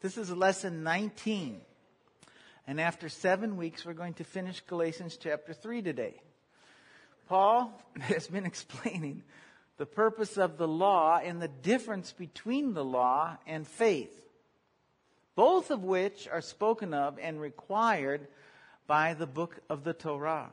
This is lesson 19. And after seven weeks, we're going to finish Galatians chapter 3 today. Paul has been explaining the purpose of the law and the difference between the law and faith, both of which are spoken of and required by the book of the Torah.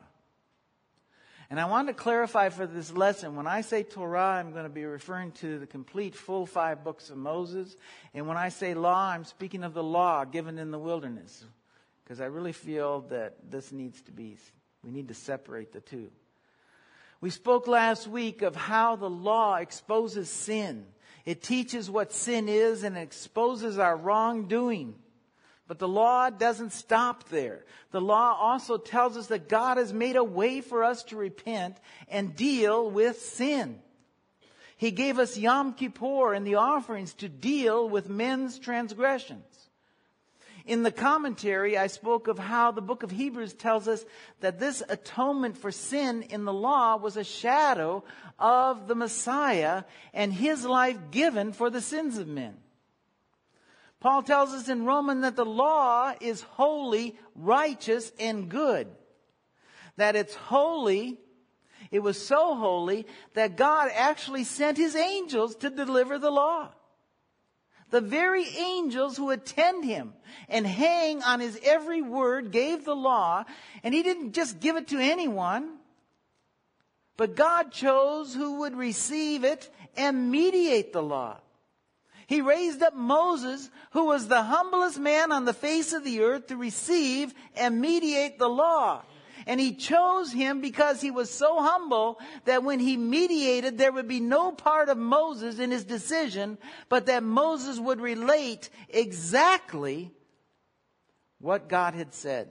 And I want to clarify for this lesson when I say Torah, I'm going to be referring to the complete full five books of Moses. And when I say law, I'm speaking of the law given in the wilderness. Because I really feel that this needs to be, we need to separate the two. We spoke last week of how the law exposes sin. It teaches what sin is and exposes our wrongdoing. But the law doesn't stop there. The law also tells us that God has made a way for us to repent and deal with sin. He gave us Yom Kippur and the offerings to deal with men's transgressions. In the commentary, I spoke of how the book of Hebrews tells us that this atonement for sin in the law was a shadow of the Messiah and his life given for the sins of men. Paul tells us in Romans that the law is holy, righteous, and good. That it's holy. It was so holy that God actually sent his angels to deliver the law. The very angels who attend him and hang on his every word gave the law, and he didn't just give it to anyone, but God chose who would receive it and mediate the law. He raised up Moses, who was the humblest man on the face of the earth, to receive and mediate the law. And he chose him because he was so humble that when he mediated, there would be no part of Moses in his decision, but that Moses would relate exactly what God had said.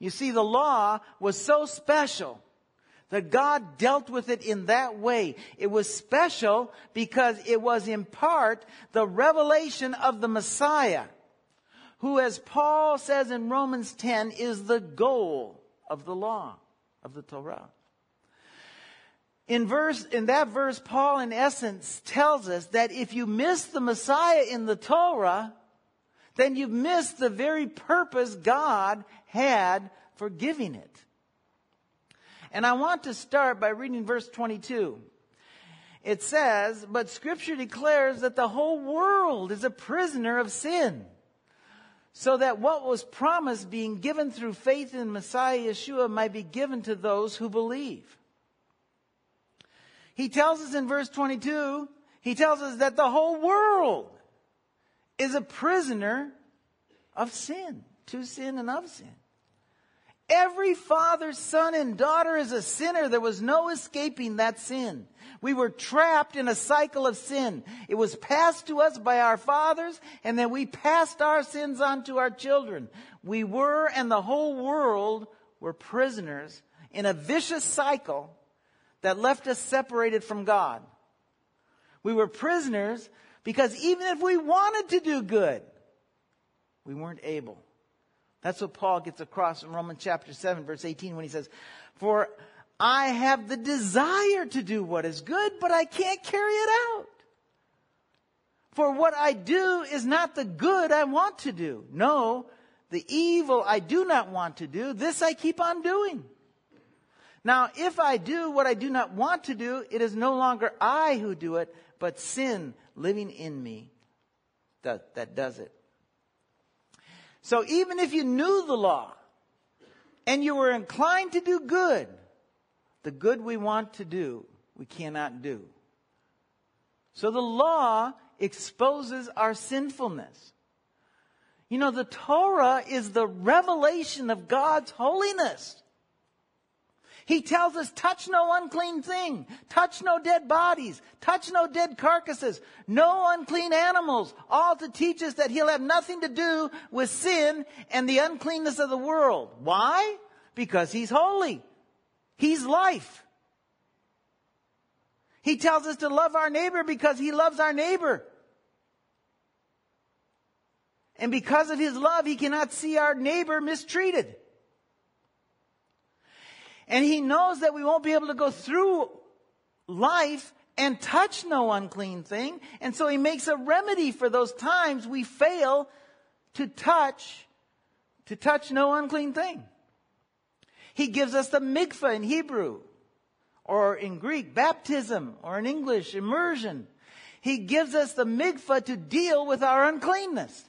You see, the law was so special that God dealt with it in that way. It was special because it was in part the revelation of the Messiah, who, as Paul says in Romans 10, is the goal of the law, of the Torah. In verse, in that verse, Paul in essence tells us that if you miss the Messiah in the Torah, then you've missed the very purpose God had for giving it. And I want to start by reading verse 22. It says, But Scripture declares that the whole world is a prisoner of sin. So that what was promised being given through faith in Messiah Yeshua might be given to those who believe. He tells us in verse 22, he tells us that the whole world is a prisoner of sin, to sin and of sin. Every father, son, and daughter is a sinner. There was no escaping that sin. We were trapped in a cycle of sin. It was passed to us by our fathers, and then we passed our sins on to our children. We were, and the whole world were prisoners in a vicious cycle that left us separated from God. We were prisoners because even if we wanted to do good, we weren't able. That's what Paul gets across in Romans chapter 7, verse 18, when he says, For I have the desire to do what is good, but I can't carry it out. For what I do is not the good I want to do. No, the evil I do not want to do, this I keep on doing. Now, if I do what I do not want to do, it is no longer I who do it, but sin living in me that, that does it. So even if you knew the law and you were inclined to do good, the good we want to do, we cannot do. So the law exposes our sinfulness. You know, the Torah is the revelation of God's holiness. He tells us, touch no unclean thing, touch no dead bodies, touch no dead carcasses, no unclean animals, all to teach us that he'll have nothing to do with sin and the uncleanness of the world. Why? Because he's holy. He's life. He tells us to love our neighbor because he loves our neighbor. And because of his love, he cannot see our neighbor mistreated. And he knows that we won't be able to go through life and touch no unclean thing. And so he makes a remedy for those times we fail to touch, to touch no unclean thing. He gives us the mikvah in Hebrew, or in Greek, baptism, or in English, immersion. He gives us the mikvah to deal with our uncleanness.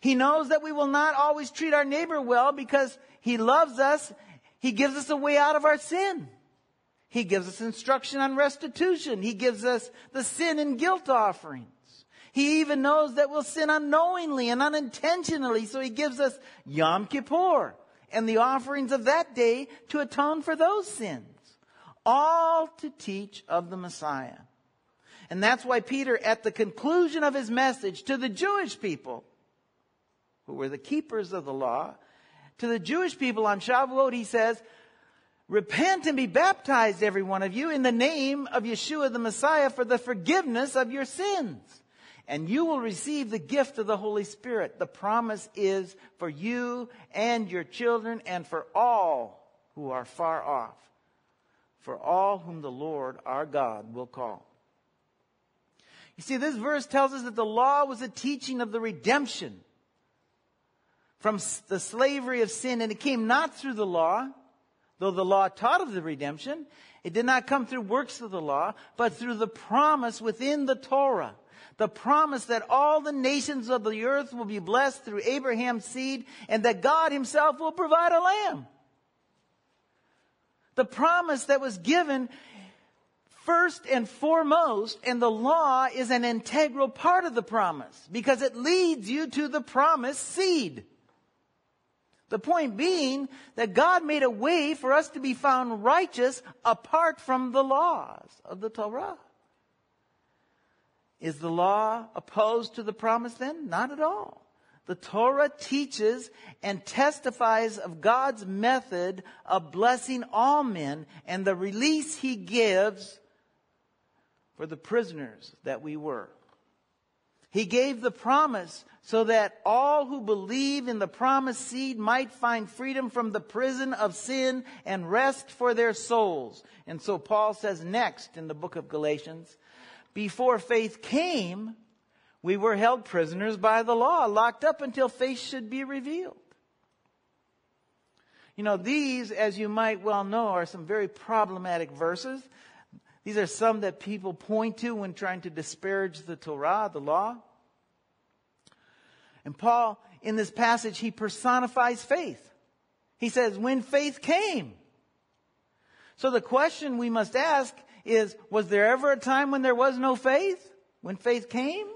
He knows that we will not always treat our neighbor well because he loves us. He gives us a way out of our sin. He gives us instruction on restitution. He gives us the sin and guilt offerings. He even knows that we'll sin unknowingly and unintentionally, so he gives us Yom Kippur and the offerings of that day to atone for those sins. All to teach of the Messiah. And that's why Peter, at the conclusion of his message to the Jewish people, who were the keepers of the law, to the Jewish people on Shavuot, he says, Repent and be baptized, every one of you, in the name of Yeshua the Messiah for the forgiveness of your sins. And you will receive the gift of the Holy Spirit. The promise is for you and your children and for all who are far off, for all whom the Lord our God will call. You see, this verse tells us that the law was a teaching of the redemption from the slavery of sin, and it came not through the law, Though the law taught of the redemption, it did not come through works of the law, but through the promise within the Torah. The promise that all the nations of the earth will be blessed through Abraham's seed and that God himself will provide a lamb. The promise that was given first and foremost, and the law is an integral part of the promise because it leads you to the promised seed. The point being that God made a way for us to be found righteous apart from the laws of the Torah. Is the law opposed to the promise then? Not at all. The Torah teaches and testifies of God's method of blessing all men and the release he gives for the prisoners that we were. He gave the promise so that all who believe in the promised seed might find freedom from the prison of sin and rest for their souls. And so Paul says next in the book of Galatians, before faith came, we were held prisoners by the law, locked up until faith should be revealed. You know, these, as you might well know, are some very problematic verses. These are some that people point to when trying to disparage the Torah, the law. And Paul, in this passage, he personifies faith. He says, when faith came. So the question we must ask is, was there ever a time when there was no faith? When faith came?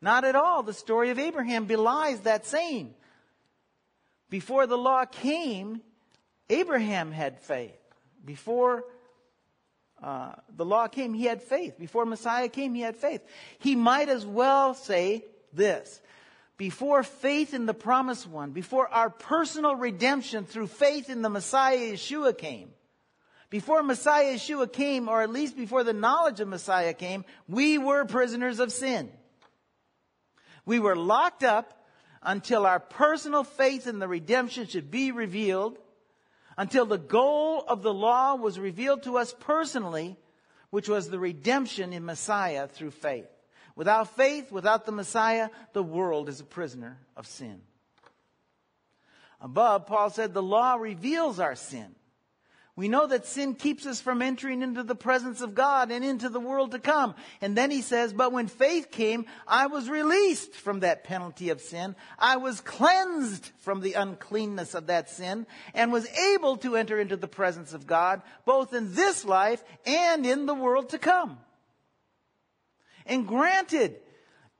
Not at all. The story of Abraham belies that saying. Before the law came, Abraham had faith. Before uh, the law came, he had faith. Before Messiah came, he had faith. He might as well say this before faith in the promised one, before our personal redemption through faith in the Messiah Yeshua came, before Messiah Yeshua came, or at least before the knowledge of Messiah came, we were prisoners of sin. We were locked up until our personal faith in the redemption should be revealed, until the goal of the law was revealed to us personally, which was the redemption in Messiah through faith. Without faith, without the Messiah, the world is a prisoner of sin. Above, Paul said the law reveals our sin. We know that sin keeps us from entering into the presence of God and into the world to come. And then he says, but when faith came, I was released from that penalty of sin. I was cleansed from the uncleanness of that sin and was able to enter into the presence of God, both in this life and in the world to come. And granted,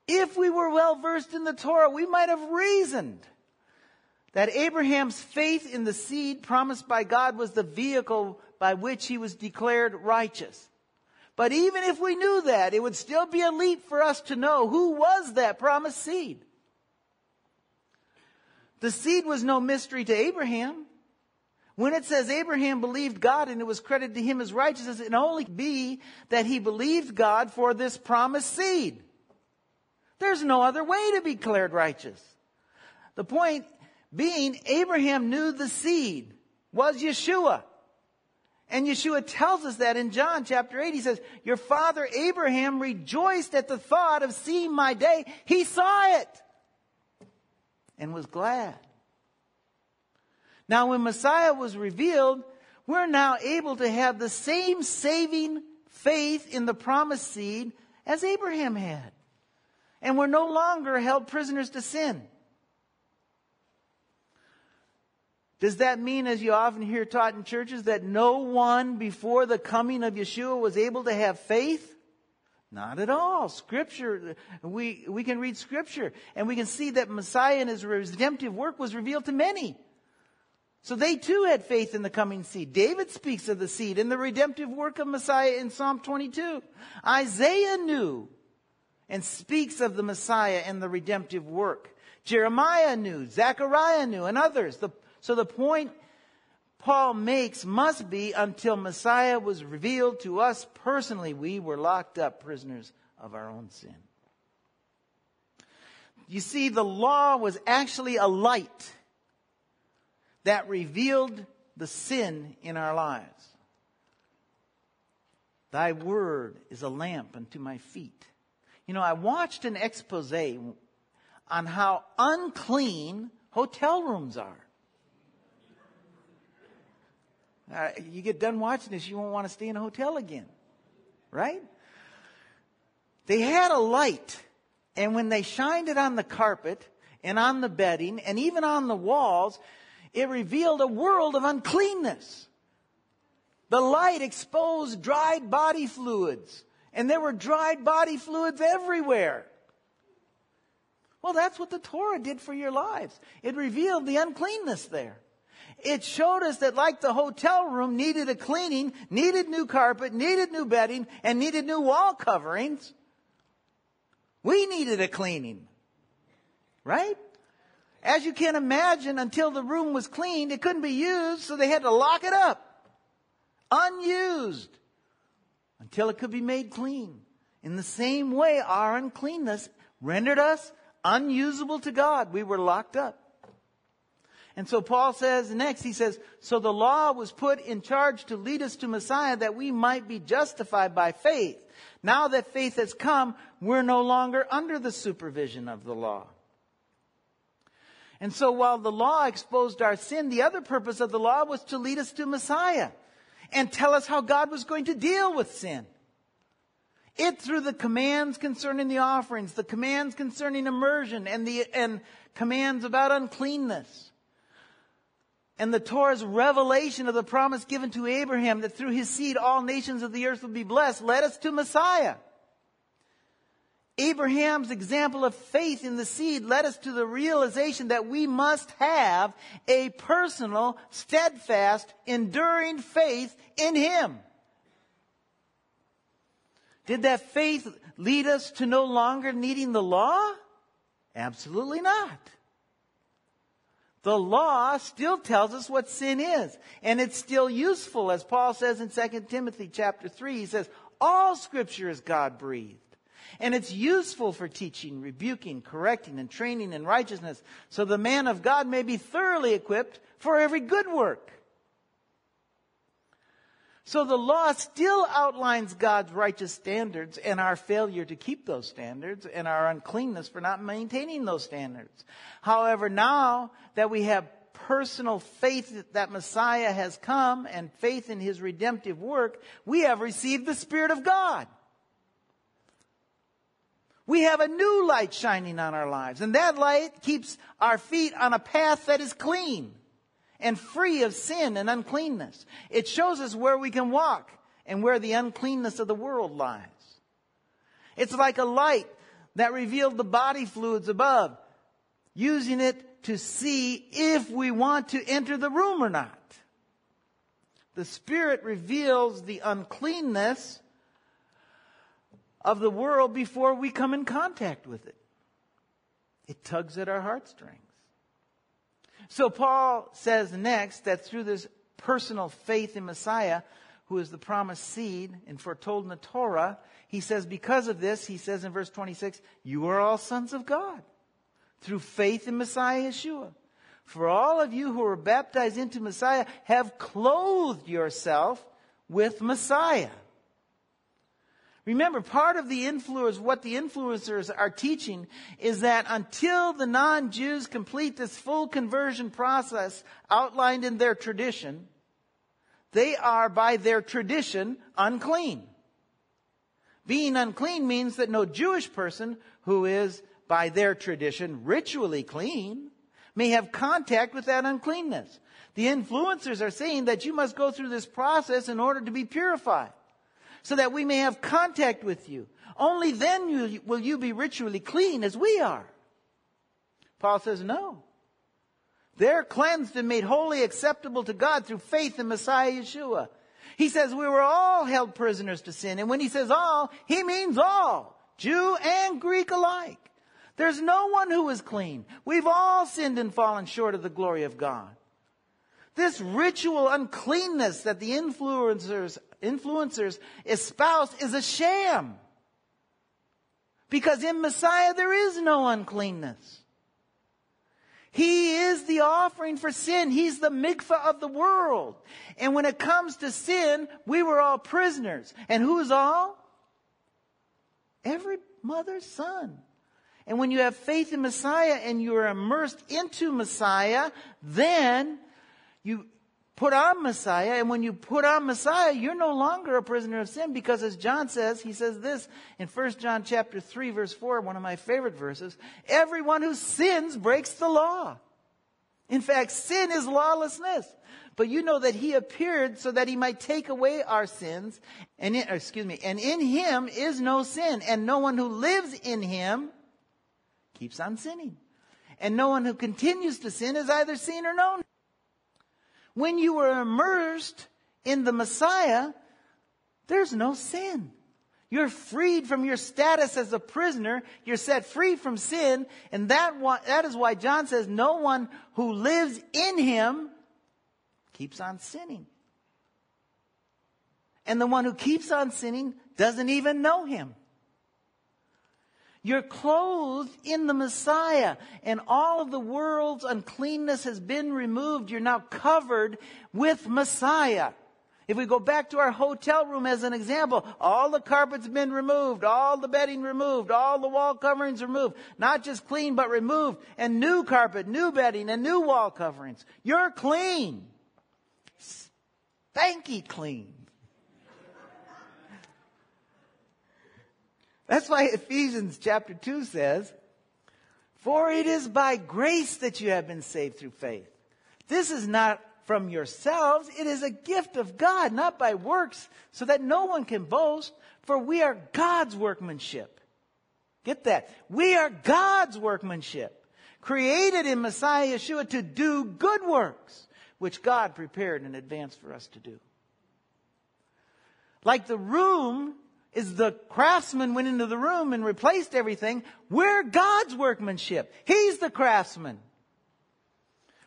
if we were well versed in the Torah, we might have reasoned that Abraham's faith in the seed promised by God was the vehicle by which he was declared righteous. But even if we knew that, it would still be a leap for us to know who was that promised seed. The seed was no mystery to Abraham. When it says Abraham believed God and it was credited to him as righteousness, it only be that he believed God for this promised seed. There's no other way to be declared righteous. The point being, Abraham knew the seed was Yeshua. And Yeshua tells us that in John chapter 8. He says, Your father Abraham rejoiced at the thought of seeing my day. He saw it and was glad. Now, when Messiah was revealed, we're now able to have the same saving faith in the promised seed as Abraham had. And we're no longer held prisoners to sin. Does that mean, as you often hear taught in churches, that no one before the coming of Yeshua was able to have faith? Not at all. Scripture, we, we can read Scripture and we can see that Messiah and his redemptive work was revealed to many. So they too had faith in the coming seed. David speaks of the seed and the redemptive work of Messiah in Psalm 22. Isaiah knew and speaks of the Messiah and the redemptive work. Jeremiah knew, Zechariah knew, and others. The, so the point Paul makes must be until Messiah was revealed to us personally, we were locked up prisoners of our own sin. You see, the law was actually a light that revealed the sin in our lives. Thy word is a lamp unto my feet. You know, I watched an expose on how unclean hotel rooms are. Uh, you get done watching this, you won't want to stay in a hotel again. Right? They had a light, and when they shined it on the carpet and on the bedding and even on the walls, it revealed a world of uncleanness. The light exposed dried body fluids, and there were dried body fluids everywhere. Well, that's what the Torah did for your lives. It revealed the uncleanness there. It showed us that like the hotel room needed a cleaning, needed new carpet, needed new bedding, and needed new wall coverings, we needed a cleaning. Right? As you can imagine, until the room was cleaned, it couldn't be used, so they had to lock it up. Unused. Until it could be made clean. In the same way, our uncleanness rendered us unusable to God. We were locked up. And so Paul says next, he says, So the law was put in charge to lead us to Messiah that we might be justified by faith. Now that faith has come, we're no longer under the supervision of the law. And so while the law exposed our sin, the other purpose of the law was to lead us to Messiah and tell us how God was going to deal with sin. It through the commands concerning the offerings, the commands concerning immersion, and the and commands about uncleanness. And the Torah's revelation of the promise given to Abraham that through his seed all nations of the earth would be blessed led us to Messiah. Abraham's example of faith in the seed led us to the realization that we must have a personal, steadfast, enduring faith in him. Did that faith lead us to no longer needing the law? Absolutely not. The law still tells us what sin is, and it's still useful as Paul says in 2 Timothy chapter 3. He says, all scripture is God breathed and it's useful for teaching, rebuking, correcting, and training in righteousness, so the man of God may be thoroughly equipped for every good work. So the law still outlines God's righteous standards and our failure to keep those standards and our uncleanness for not maintaining those standards. However, now that we have personal faith that Messiah has come and faith in his redemptive work, we have received the Spirit of God. We have a new light shining on our lives, and that light keeps our feet on a path that is clean and free of sin and uncleanness. It shows us where we can walk and where the uncleanness of the world lies. It's like a light that revealed the body fluids above, using it to see if we want to enter the room or not. The Spirit reveals the uncleanness of the world before we come in contact with it. It tugs at our heartstrings. So Paul says next that through this personal faith in Messiah, who is the promised seed and foretold in the Torah, he says, because of this, he says in verse 26, you are all sons of God through faith in Messiah Yeshua. For all of you who are baptized into Messiah have clothed yourself with Messiah. Remember, part of the influence, what the influencers are teaching is that until the non-Jews complete this full conversion process outlined in their tradition, they are by their tradition unclean. Being unclean means that no Jewish person who is by their tradition ritually clean may have contact with that uncleanness. The influencers are saying that you must go through this process in order to be purified so that we may have contact with you. Only then will you be ritually clean as we are. Paul says, no. They're cleansed and made wholly acceptable to God through faith in Messiah Yeshua. He says we were all held prisoners to sin. And when he says all, he means all. Jew and Greek alike. There's no one who is clean. We've all sinned and fallen short of the glory of God. This ritual uncleanness that the influencers, influencers espouse is a sham. Because in Messiah there is no uncleanness. He is the offering for sin. He's the mikvah of the world. And when it comes to sin, we were all prisoners. And who's all? Every mother's son. And when you have faith in Messiah and you are immersed into Messiah, then you put on Messiah, and when you put on Messiah, you're no longer a prisoner of sin because as John says, he says this in 1 John chapter 3 verse 4, one of my favorite verses, everyone who sins breaks the law. In fact, sin is lawlessness. But you know that he appeared so that he might take away our sins, and in, excuse me, and in him is no sin, and no one who lives in him keeps on sinning. And no one who continues to sin is either seen or known. When you were immersed in the Messiah, there's no sin. You're freed from your status as a prisoner. You're set free from sin. And that, that is why John says no one who lives in him keeps on sinning. And the one who keeps on sinning doesn't even know him. You're clothed in the Messiah, and all of the world's uncleanness has been removed. You're now covered with Messiah. If we go back to our hotel room as an example, all the carpets been removed, all the bedding removed, all the wall coverings removed. Not just clean, but removed. And new carpet, new bedding, and new wall coverings. You're clean. Spanky clean. That's why Ephesians chapter 2 says, For it is by grace that you have been saved through faith. This is not from yourselves, it is a gift of God, not by works, so that no one can boast, for we are God's workmanship. Get that? We are God's workmanship, created in Messiah Yeshua to do good works, which God prepared in advance for us to do. Like the room is the craftsman went into the room and replaced everything. We're God's workmanship. He's the craftsman.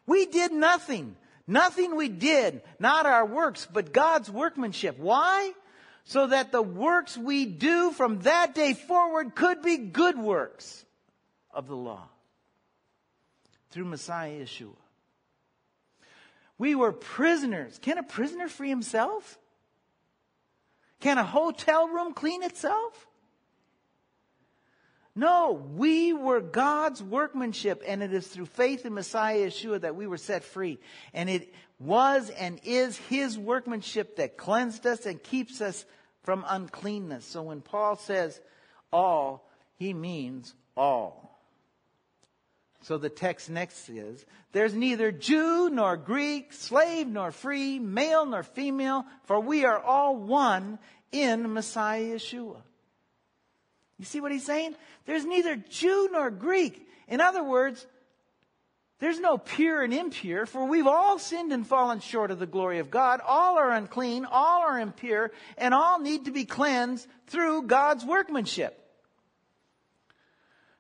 We did nothing. Nothing we did, not our works, but God's workmanship. Why? So that the works we do from that day forward could be good works of the law. Through Messiah Yeshua. We were prisoners. Can a prisoner free himself? Can a hotel room clean itself? No, we were God's workmanship, and it is through faith in Messiah Yeshua that we were set free. And it was and is His workmanship that cleansed us and keeps us from uncleanness. So when Paul says all, he means all. So the text next is, there's neither Jew nor Greek, slave nor free, male nor female, for we are all one in Messiah Yeshua. You see what he's saying? There's neither Jew nor Greek. In other words, there's no pure and impure, for we've all sinned and fallen short of the glory of God. All are unclean, all are impure, and all need to be cleansed through God's workmanship.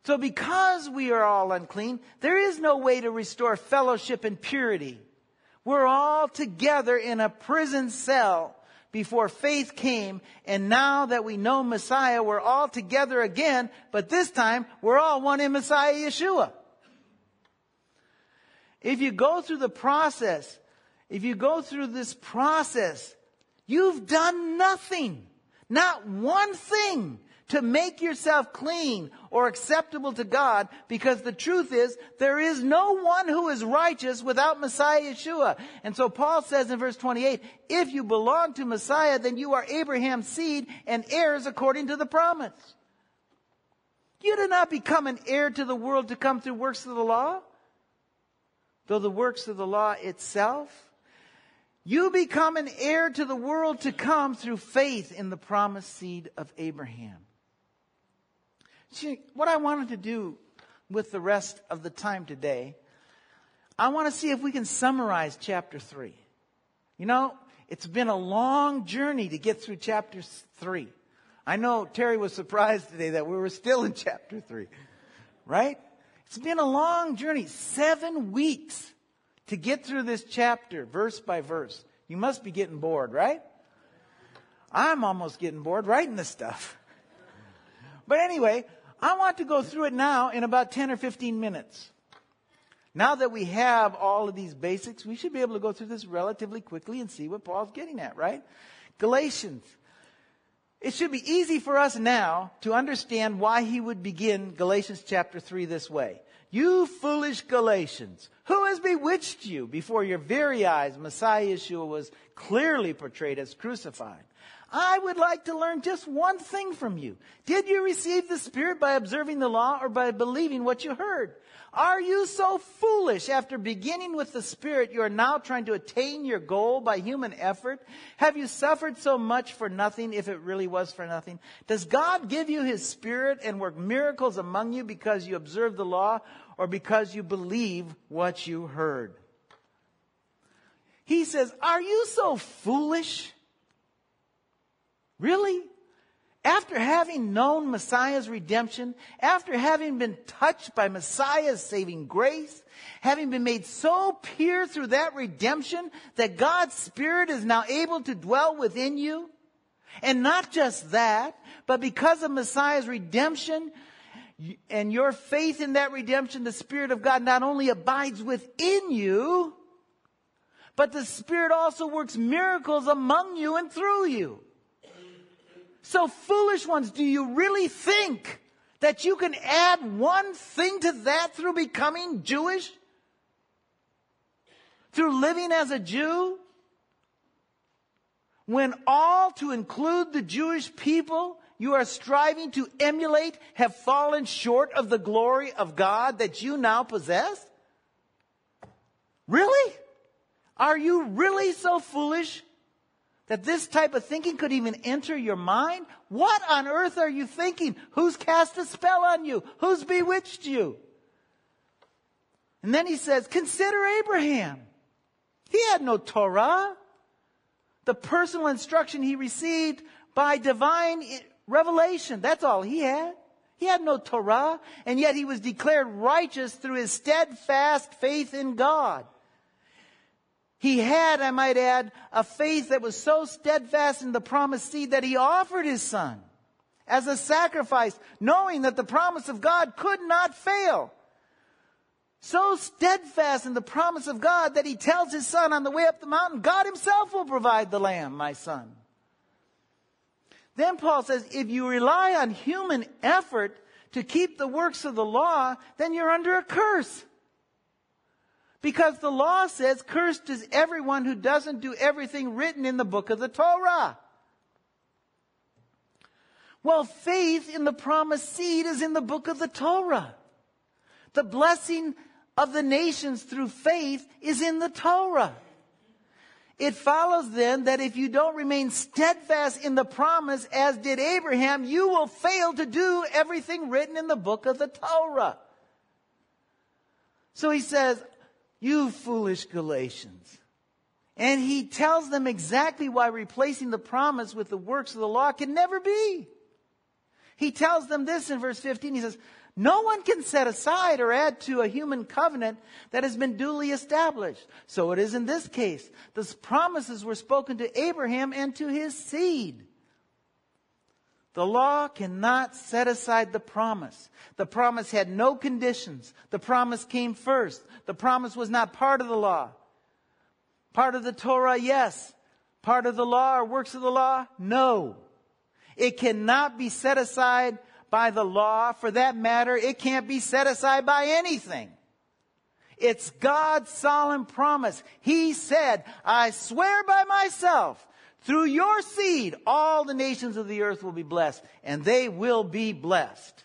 So because we are all unclean, there is no way to restore fellowship and purity. We're all together in a prison cell before faith came, and now that we know Messiah, we're all together again, but this time we're all one in Messiah Yeshua. If you go through the process, if you go through this process, You've done nothing, not one thing to make yourself clean or acceptable to God because the truth is there is no one who is righteous without Messiah Yeshua. And so Paul says in verse 28, if you belong to Messiah, then you are Abraham's seed and heirs according to the promise. You did not become an heir to the world to come through works of the law, though the works of the law itself. You become an heir to the world to come through faith in the promised seed of Abraham. See, what I wanted to do with the rest of the time today, I want to see if we can summarize chapter 3. You know, it's been a long journey to get through chapter 3. I know Terry was surprised today that we were still in chapter 3, right? It's been a long journey, seven weeks to get through this chapter, verse by verse. You must be getting bored, right? I'm almost getting bored writing this stuff. But anyway, I want to go through it now in about 10 or 15 minutes. Now that we have all of these basics, we should be able to go through this relatively quickly and see what Paul's getting at, right? Galatians. It should be easy for us now to understand why he would begin Galatians chapter 3 this way. You foolish Galatians, who has bewitched you before your very eyes? Messiah Yeshua was clearly portrayed as crucified. I would like to learn just one thing from you. Did you receive the Spirit by observing the law or by believing what you heard? Are you so foolish after beginning with the Spirit you are now trying to attain your goal by human effort? Have you suffered so much for nothing if it really was for nothing? Does God give you His Spirit and work miracles among you because you observe the law or because you believe what you heard? He says, are you so foolish? Really? After having known Messiah's redemption, after having been touched by Messiah's saving grace, having been made so pure through that redemption that God's Spirit is now able to dwell within you, and not just that, but because of Messiah's redemption and your faith in that redemption, the Spirit of God not only abides within you, but the Spirit also works miracles among you and through you. So, foolish ones, do you really think that you can add one thing to that through becoming Jewish? Through living as a Jew? When all, to include the Jewish people, you are striving to emulate have fallen short of the glory of God that you now possess? Really? Are you really so foolish that this type of thinking could even enter your mind? What on earth are you thinking? Who's cast a spell on you? Who's bewitched you? And then he says, consider Abraham. He had no Torah. The personal instruction he received by divine revelation. That's all he had. He had no Torah, and yet he was declared righteous through his steadfast faith in God. He had, I might add, a faith that was so steadfast in the promised seed that he offered his son as a sacrifice, knowing that the promise of God could not fail. So steadfast in the promise of God that he tells his son on the way up the mountain, God himself will provide the lamb, my son. Then Paul says, if you rely on human effort to keep the works of the law, then you're under a curse. Because the law says, cursed is everyone who doesn't do everything written in the book of the Torah. Well, faith in the promised seed is in the book of the Torah. The blessing of the nations through faith is in the Torah. It follows then that if you don't remain steadfast in the promise as did Abraham, you will fail to do everything written in the book of the Torah. So he says, you foolish Galatians. And he tells them exactly why replacing the promise with the works of the law can never be. He tells them this in verse 15. He says, no one can set aside or add to a human covenant that has been duly established. So it is in this case. The promises were spoken to Abraham and to his seed. The law cannot set aside the promise. The promise had no conditions. The promise came first. The promise was not part of the law. Part of the Torah, yes, part of the law or works of the law? No. It cannot be set aside by the law. For that matter, it can't be set aside by anything. It's God's solemn promise. He said, I swear by myself, through your seed, all the nations of the earth will be blessed, and they will be blessed.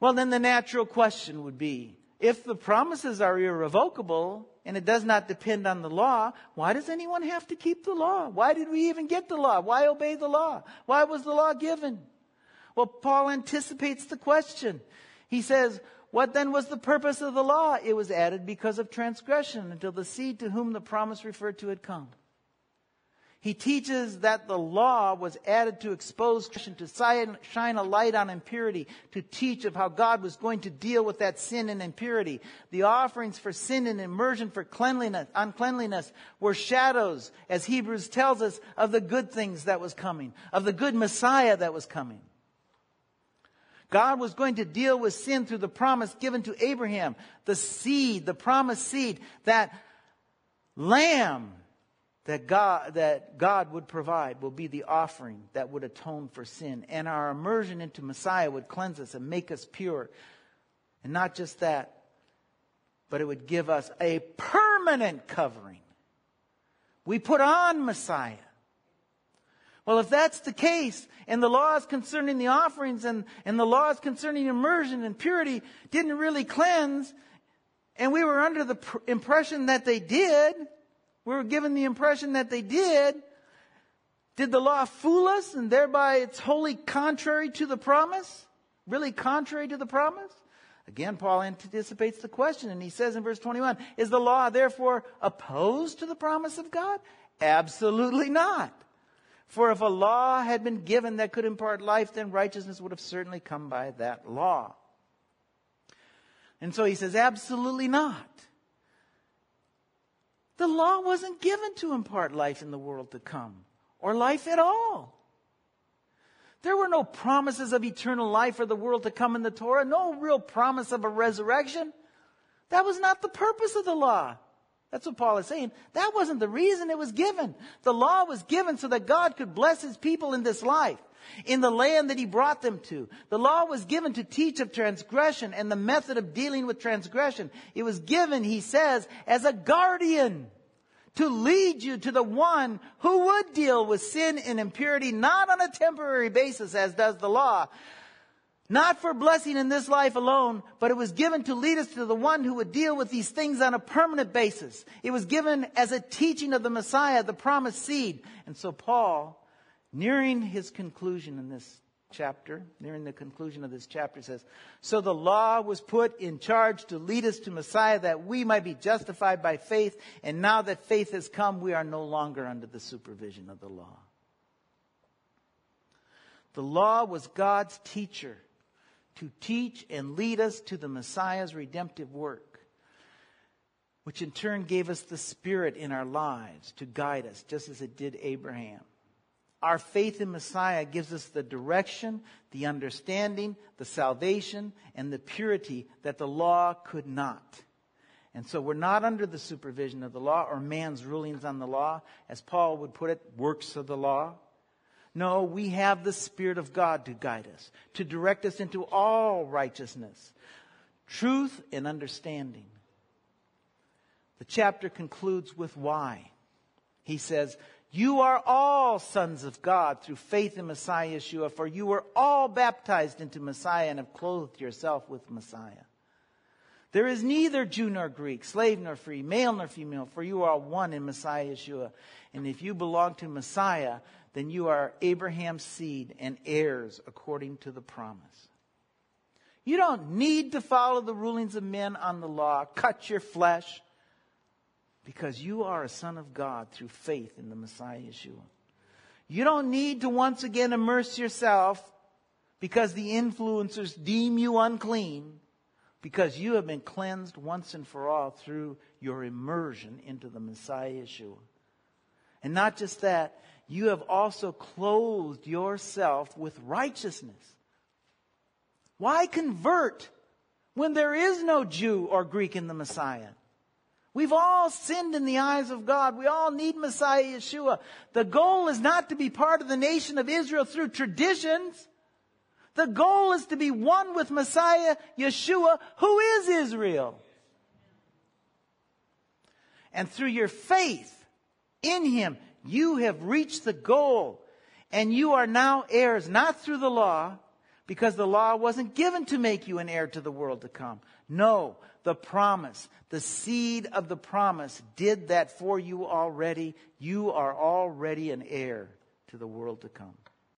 Well, then the natural question would be, if the promises are irrevocable and it does not depend on the law, why does anyone have to keep the law? Why did we even get the law? Why obey the law? Why was the law given? Well, Paul anticipates the question. He says, what then was the purpose of the law? It was added because of transgression until the seed to whom the promise referred to had come. He teaches that the law was added to expose, to shine a light on impurity, to teach of how God was going to deal with that sin and impurity. The offerings for sin and immersion for cleanliness, uncleanliness were shadows, as Hebrews tells us, of the good things that was coming, of the good Messiah that was coming. God was going to deal with sin through the promise given to Abraham, the seed, the promised seed, that lamb that God, that God would provide will be the offering that would atone for sin. And our immersion into Messiah would cleanse us and make us pure. And not just that, but it would give us a permanent covering. We put on Messiah. Well, if that's the case, and the laws concerning the offerings and, and the laws concerning immersion and purity didn't really cleanse, and we were under the pr- impression that they did, we were given the impression that they did. Did the law fool us and thereby it's wholly contrary to the promise? Really contrary to the promise? Again, Paul anticipates the question and he says in verse 21, is the law therefore opposed to the promise of God? Absolutely not. For if a law had been given that could impart life, then righteousness would have certainly come by that law. And so he says, absolutely not. The law wasn't given to impart life in the world to come, or life at all. There were no promises of eternal life for the world to come in the Torah, no real promise of a resurrection. That was not the purpose of the law. That's what Paul is saying. That wasn't the reason it was given. The law was given so that God could bless his people in this life, in the land that he brought them to. The law was given to teach of transgression and the method of dealing with transgression. It was given, he says, as a guardian to lead you to the one who would deal with sin and impurity, not on a temporary basis as does the law, not for blessing in this life alone, but it was given to lead us to the one who would deal with these things on a permanent basis. It was given as a teaching of the Messiah, the promised seed. And so Paul, nearing his conclusion in this chapter, nearing the conclusion of this chapter says, So the law was put in charge to lead us to Messiah that we might be justified by faith. And now that faith has come, we are no longer under the supervision of the law. The law was God's teacher to teach and lead us to the Messiah's redemptive work, which in turn gave us the Spirit in our lives to guide us, just as it did Abraham. Our faith in Messiah gives us the direction, the understanding, the salvation, and the purity that the law could not. And so we're not under the supervision of the law or man's rulings on the law, as Paul would put it, works of the law. No, we have the Spirit of God to guide us, to direct us into all righteousness, truth, and understanding. The chapter concludes with why. He says, You are all sons of God through faith in Messiah Yeshua, for you were all baptized into Messiah and have clothed yourself with Messiah. There is neither Jew nor Greek, slave nor free, male nor female, for you are one in Messiah Yeshua. And if you belong to Messiah, then you are Abraham's seed and heirs according to the promise. You don't need to follow the rulings of men on the law, cut your flesh, because you are a son of God through faith in the Messiah Yeshua. You don't need to once again immerse yourself because the influencers deem you unclean, because you have been cleansed once and for all through your immersion into the Messiah Yeshua. And not just that, you have also clothed yourself with righteousness. Why convert when there is no Jew or Greek in the Messiah? We've all sinned in the eyes of God. We all need Messiah Yeshua. The goal is not to be part of the nation of Israel through traditions. The goal is to be one with Messiah Yeshua, who is Israel. And through your faith in Him, you have reached the goal. And you are now heirs, not through the law, because the law wasn't given to make you an heir to the world to come. No, the promise, the seed of the promise did that for you already. You are already an heir to the world to come.